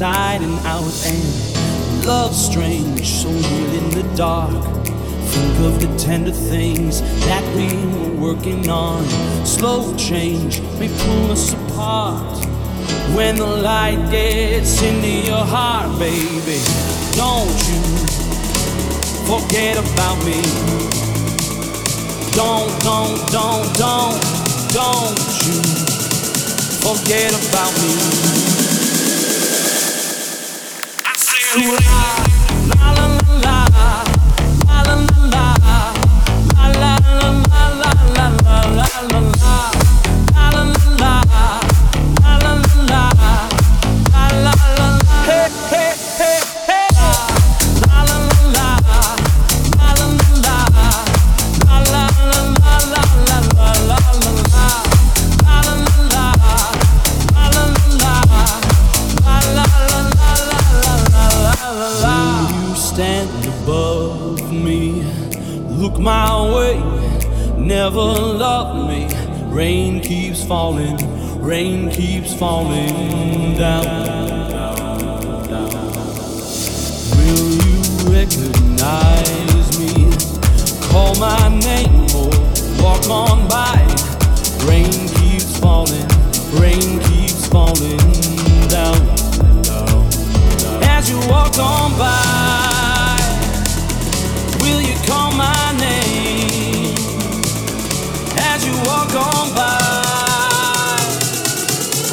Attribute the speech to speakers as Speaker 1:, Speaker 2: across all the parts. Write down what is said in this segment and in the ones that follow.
Speaker 1: inside and out. And love strange, so real in the dark. Think of the tender things that we were working on. Slow change may pull us apart. When the light gets into your heart, baby, don't you forget about me. Don't, don't, don't, don't, don't you forget about me. I say, la, la, la, la. Never loved me. Rain keeps falling, rain keeps falling down. Will you recognize me? Call my name or walk on by. Rain keeps falling, rain keeps falling down. As you walk on by, will you call my on by.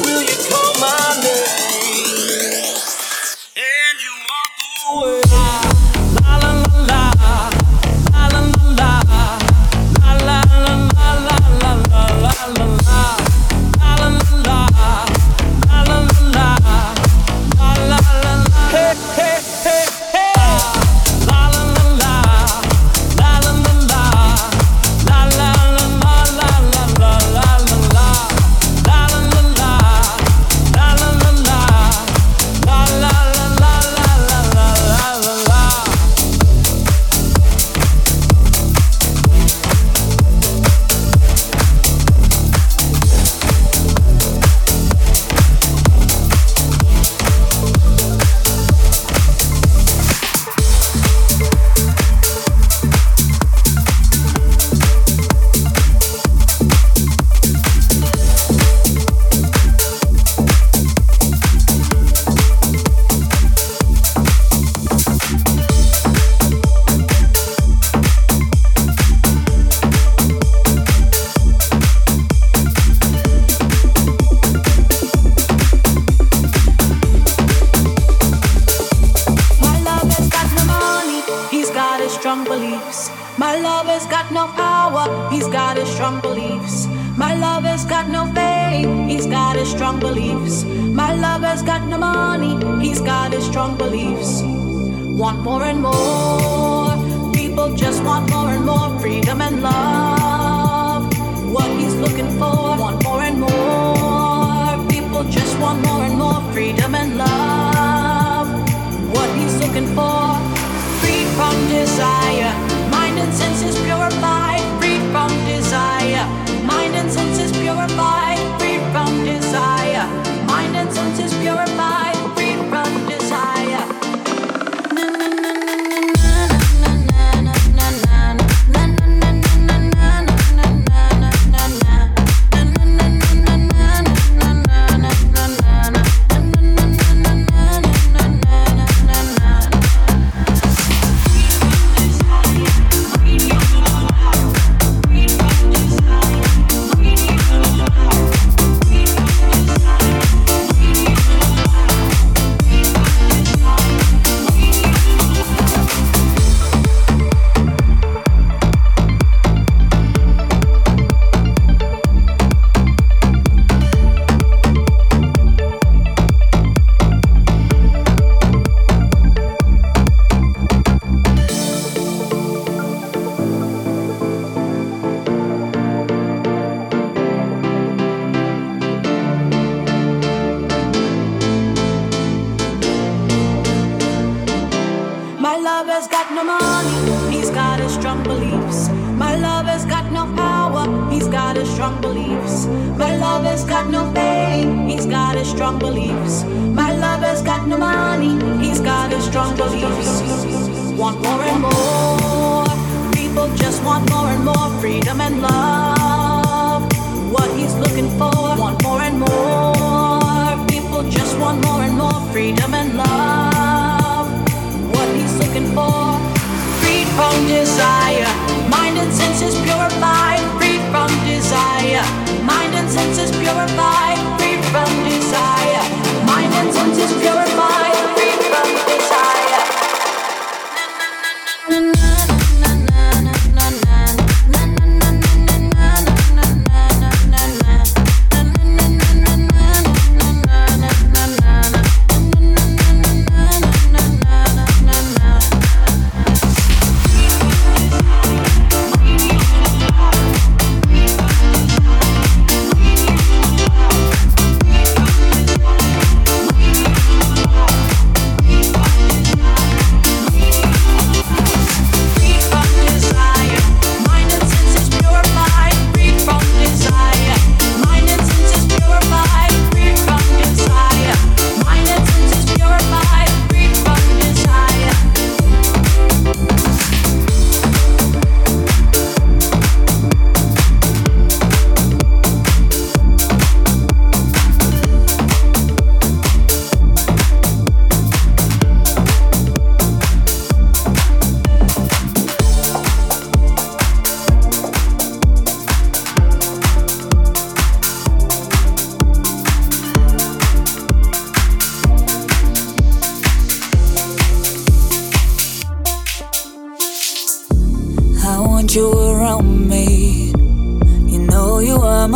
Speaker 1: Will you call my name?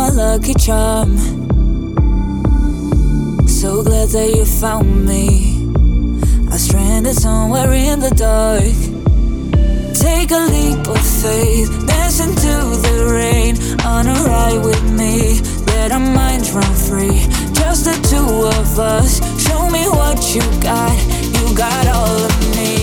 Speaker 2: my lucky charm. So glad that you found me. I stranded somewhere in the dark. Take a leap of faith, dance into the rain. On a ride with me, let our minds run free. Just the two of us, show me what
Speaker 3: you
Speaker 4: got. You got all of me.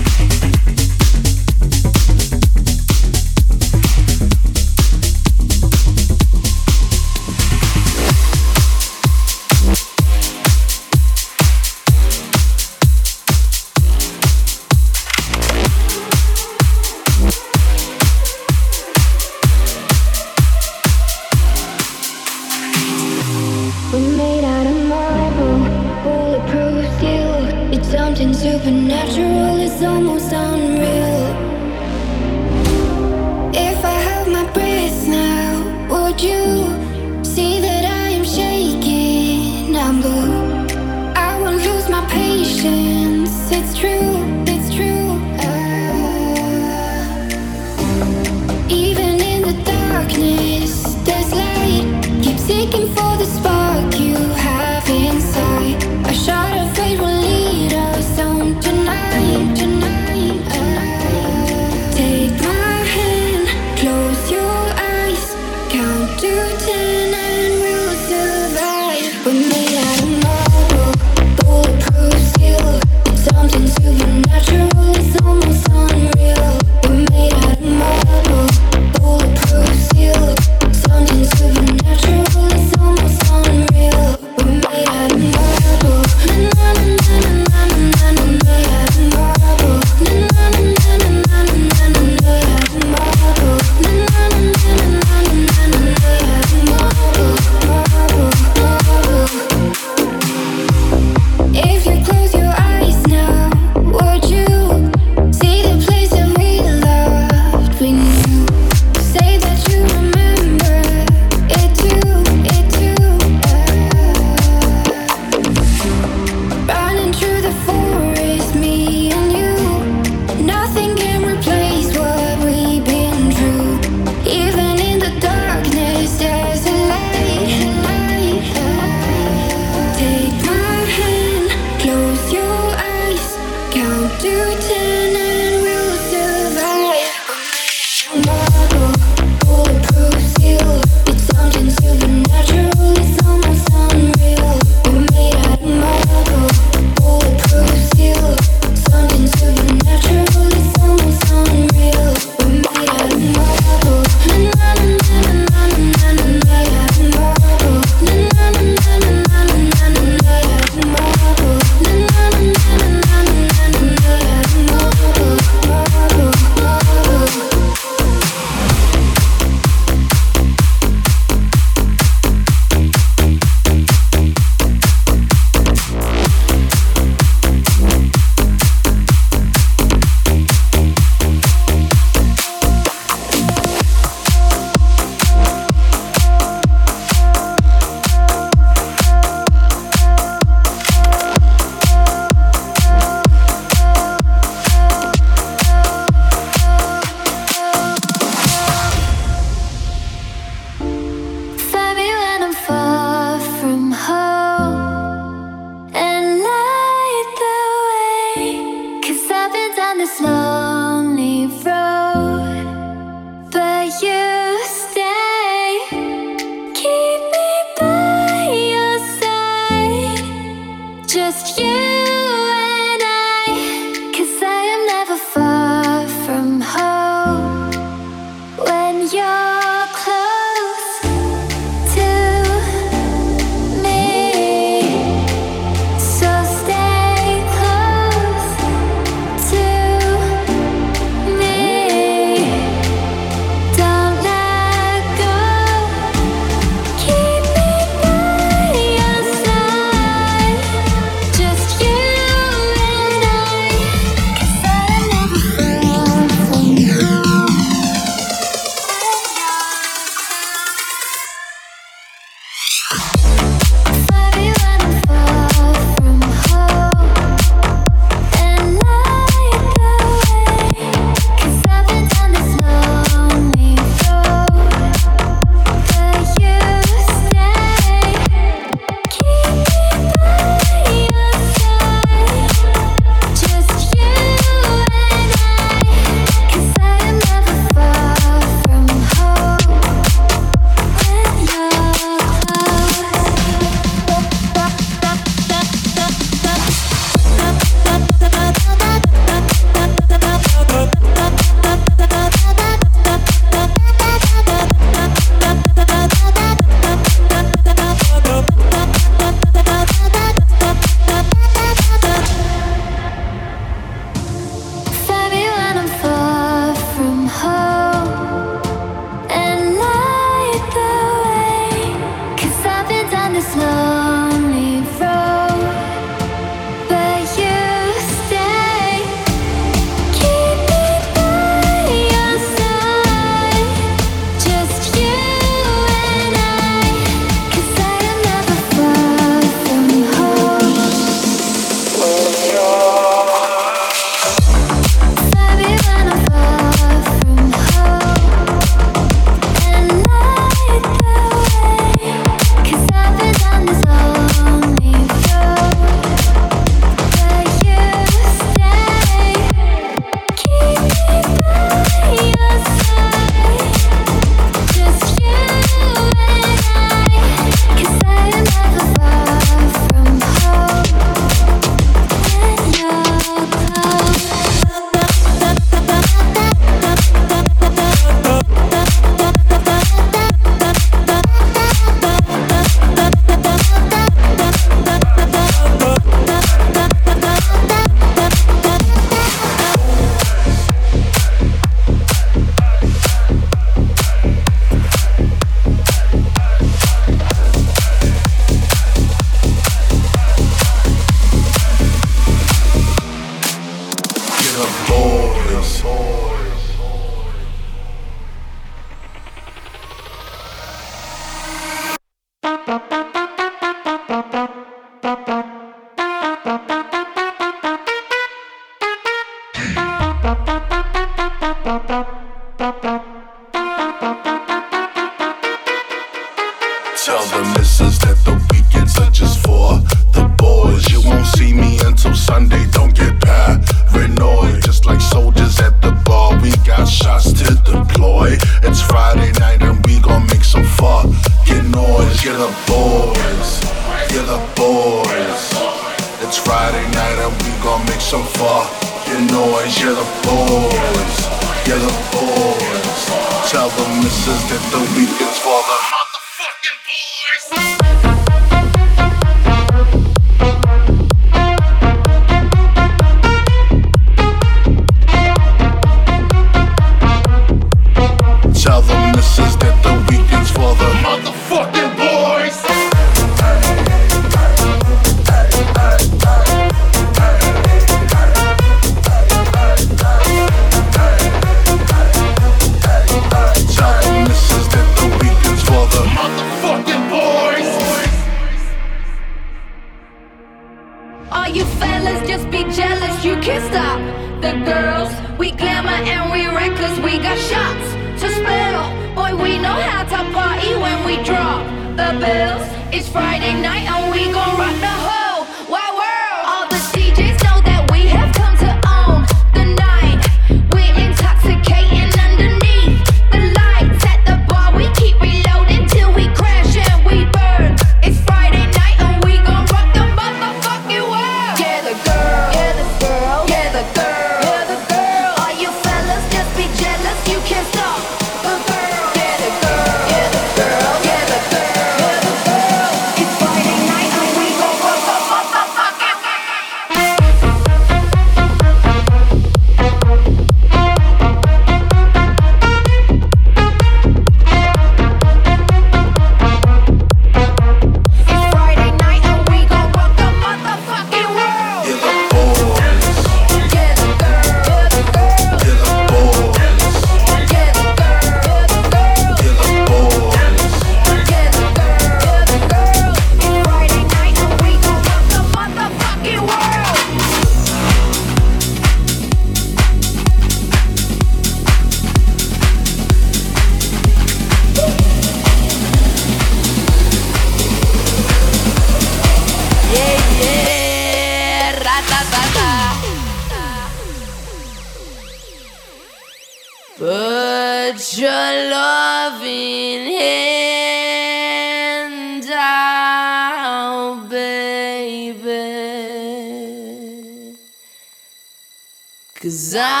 Speaker 4: Cause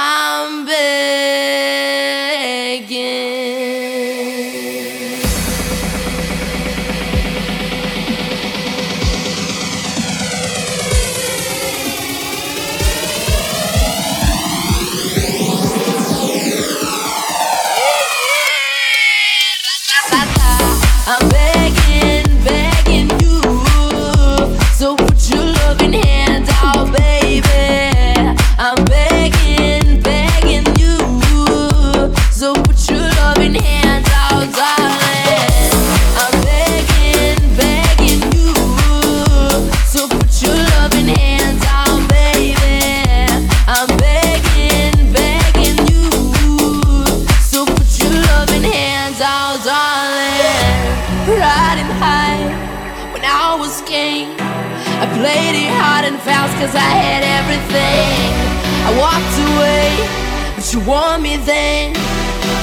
Speaker 4: you want me then.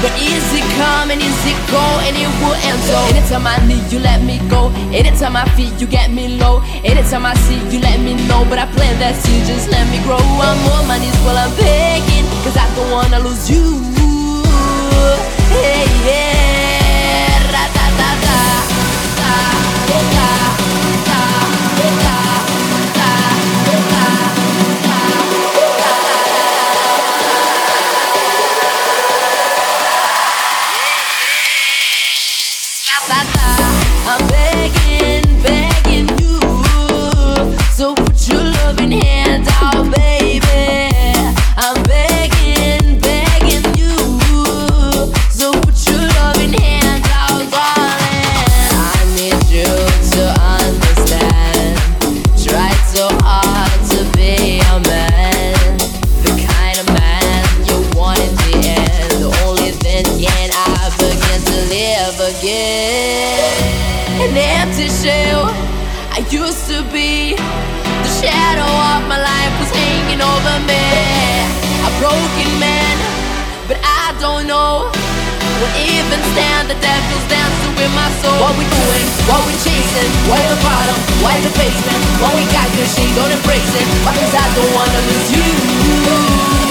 Speaker 4: But easy come and easy go, and it will end so. Anytime I need you, let me go. Anytime I feel you, get me low. Anytime I see you, let me know. But I plan that you just let me grow. I'm on my knees while I'm begging, cause I don't wanna lose you. Hey, yeah, stand, the devil's dancing with my soul. What we doing? What we chasing? Why the bottom? Why the basement? What we got good, she don't embrace it. Why cause I don't wanna lose you.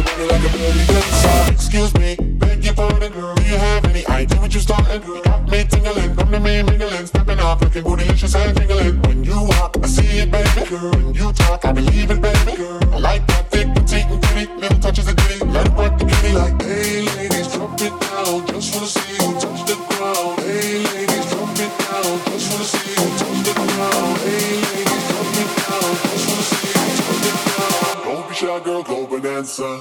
Speaker 5: your body like a belly dancer. Excuse me, beg your pardon, girl. Do you have any idea what you're starting? You got me tingling, come to me mingling, stepping off, looking bootylicious and tingling. When you walk, I see it, baby girl. When you talk, I believe it, baby girl.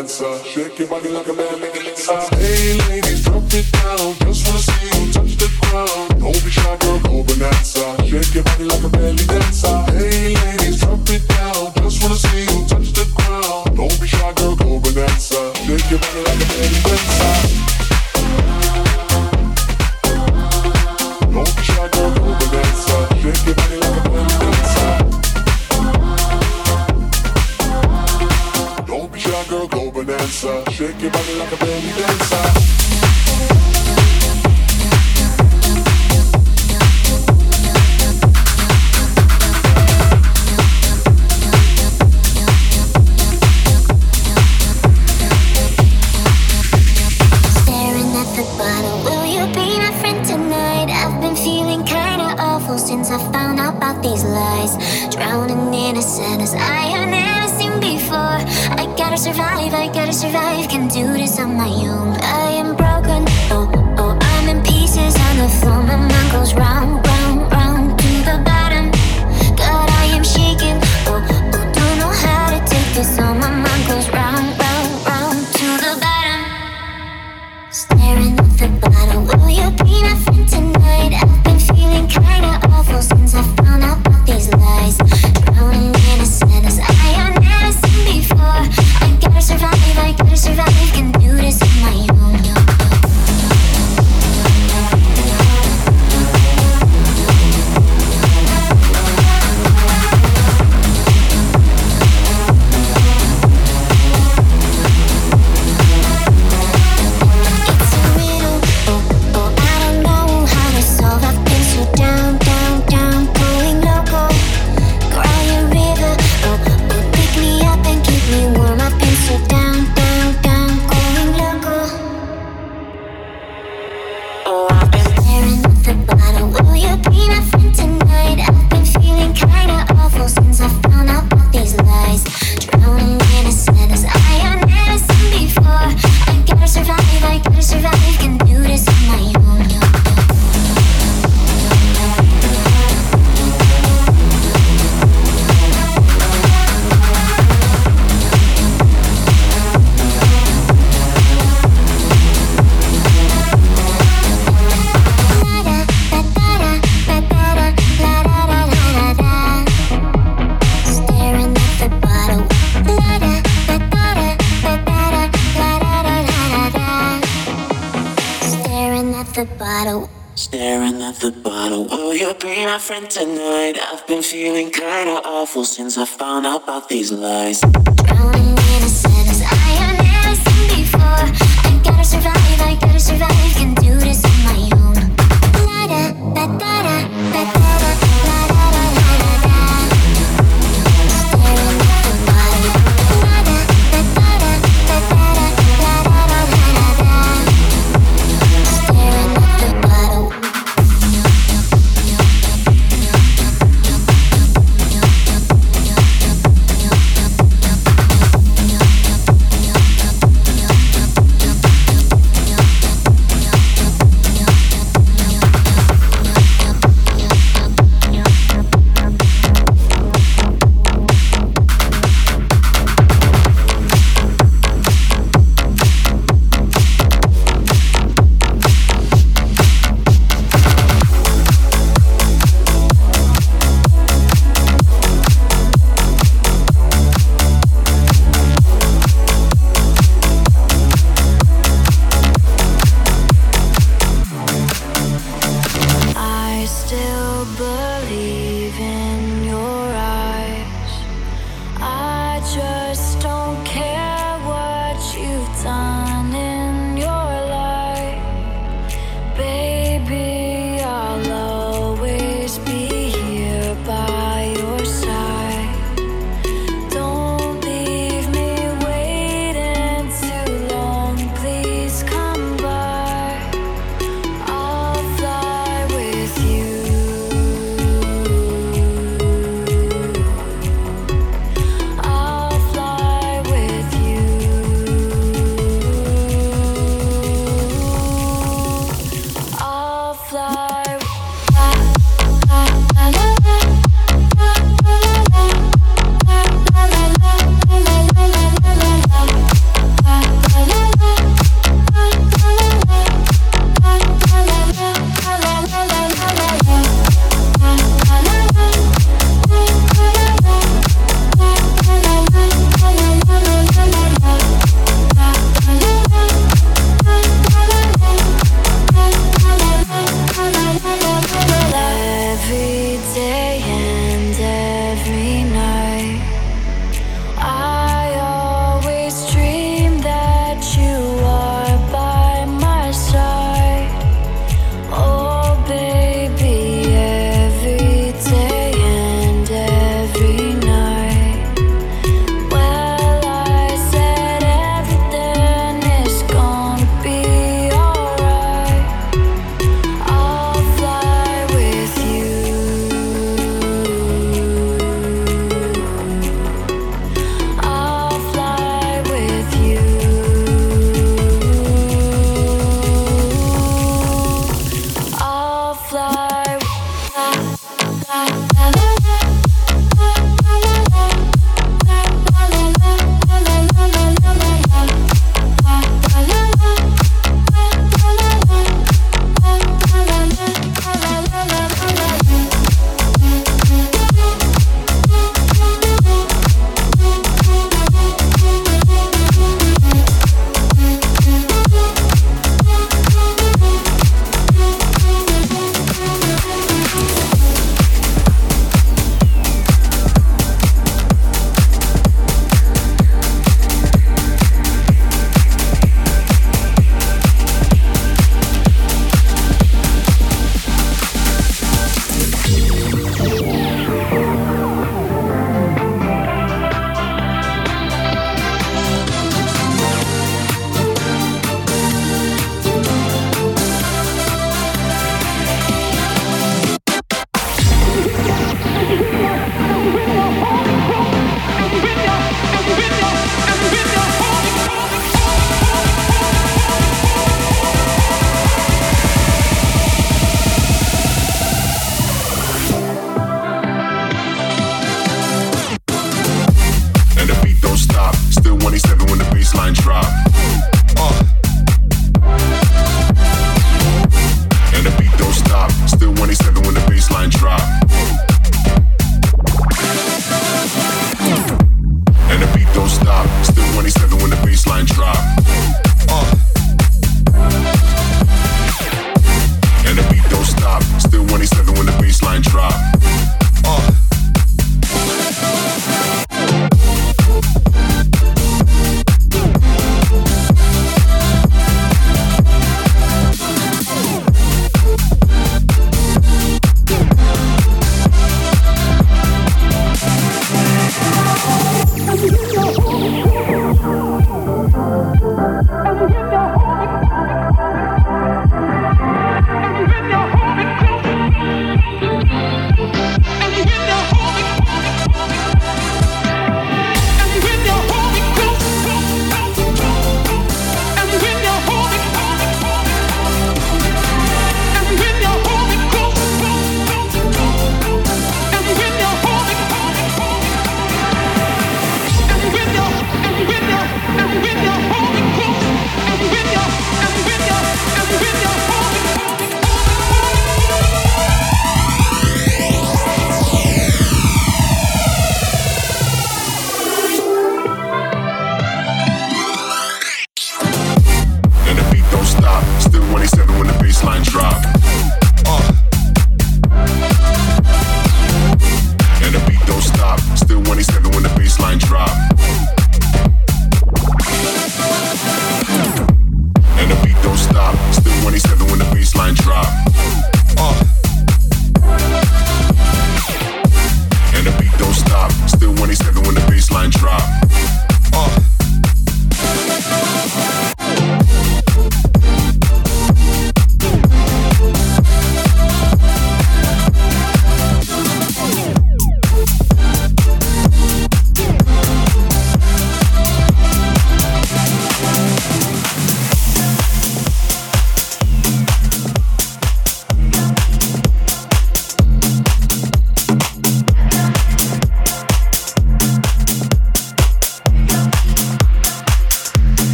Speaker 5: dancer. Shake your body like a
Speaker 6: man. Hey, these lies.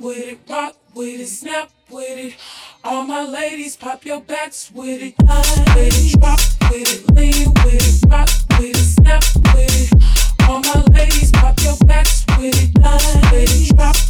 Speaker 7: with it, rock with it, snap with it. All my ladies, pop your
Speaker 8: backs with it, All with it, drop with it, lean with it, rock with it, snap with it. All my ladies, pop your backs with it, All with it, drop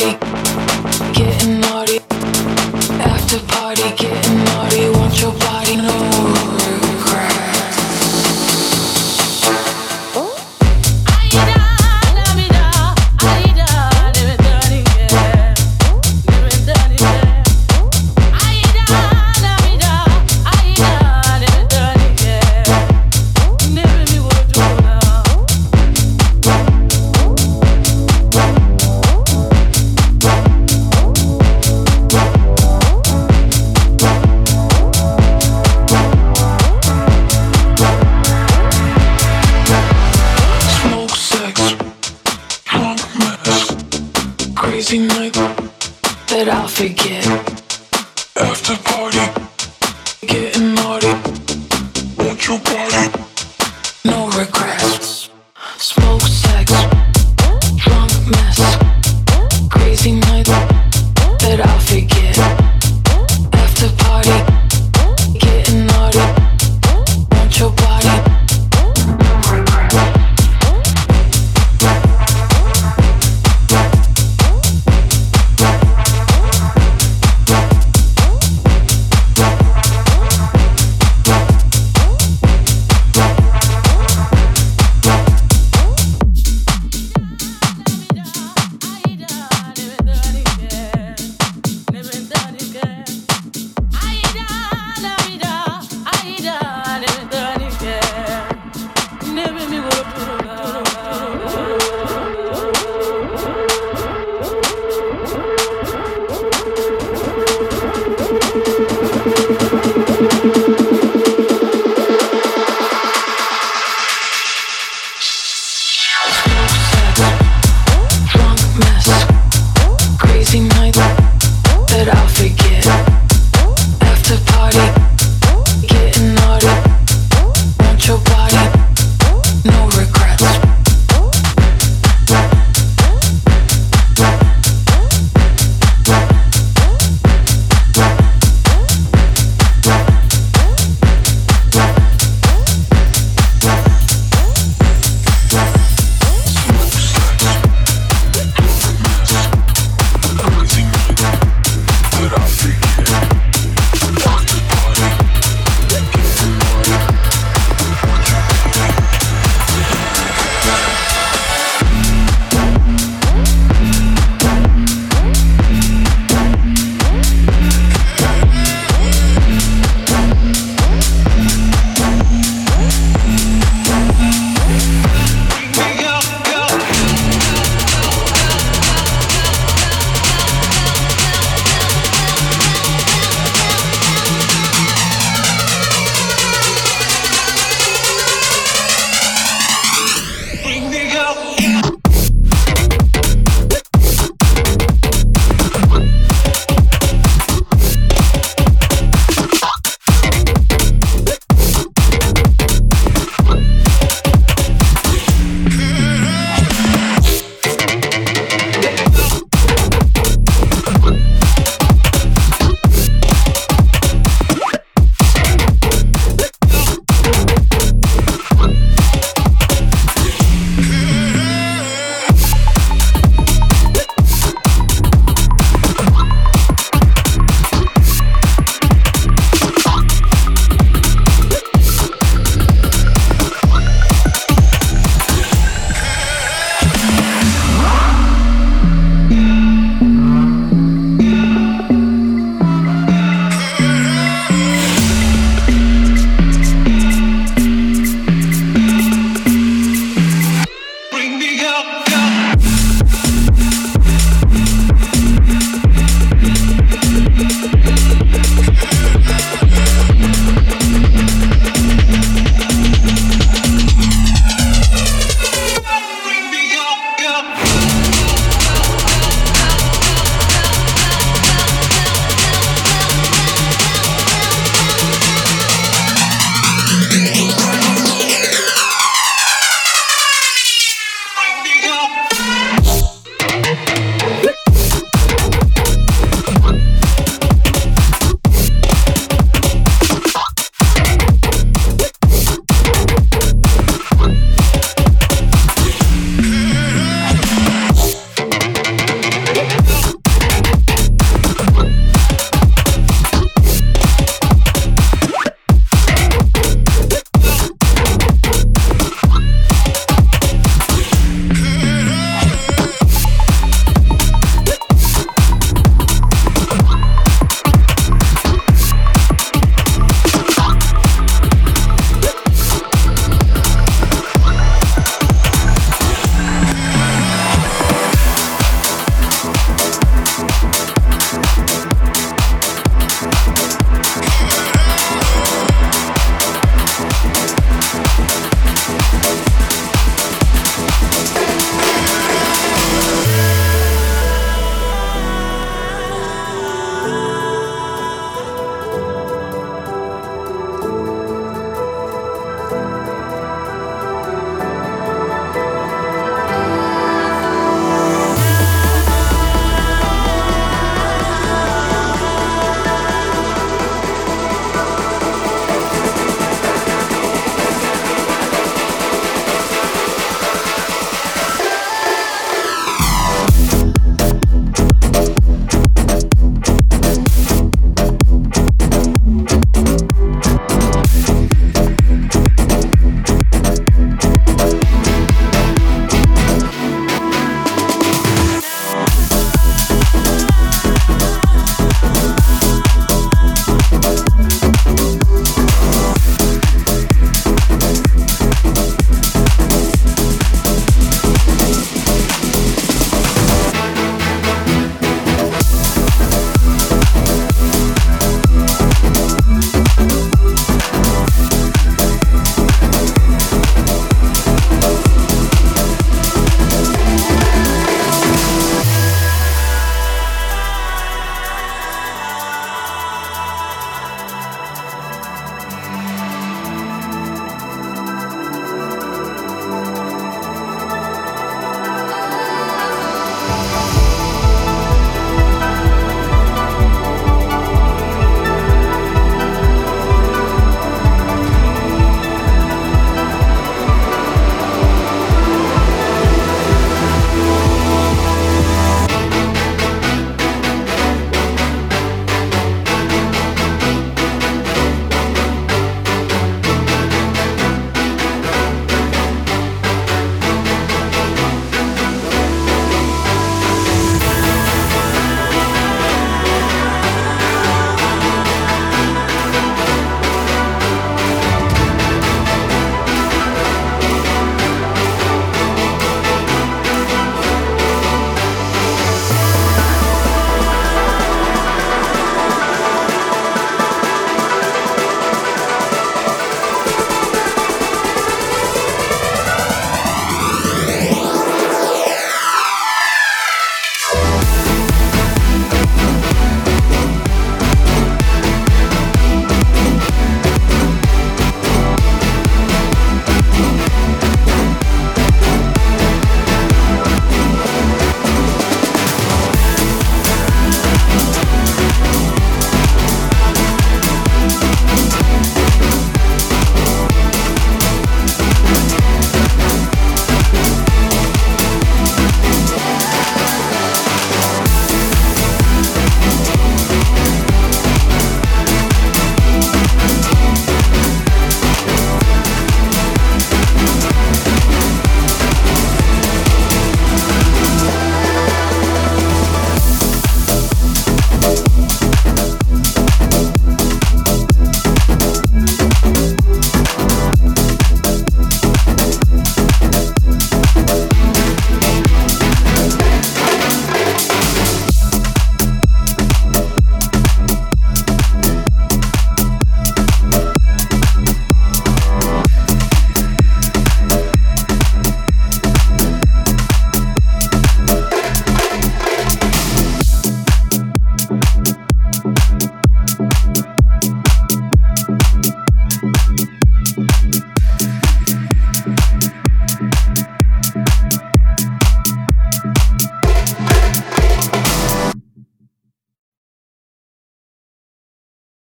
Speaker 8: party, getting naughty. After party, getting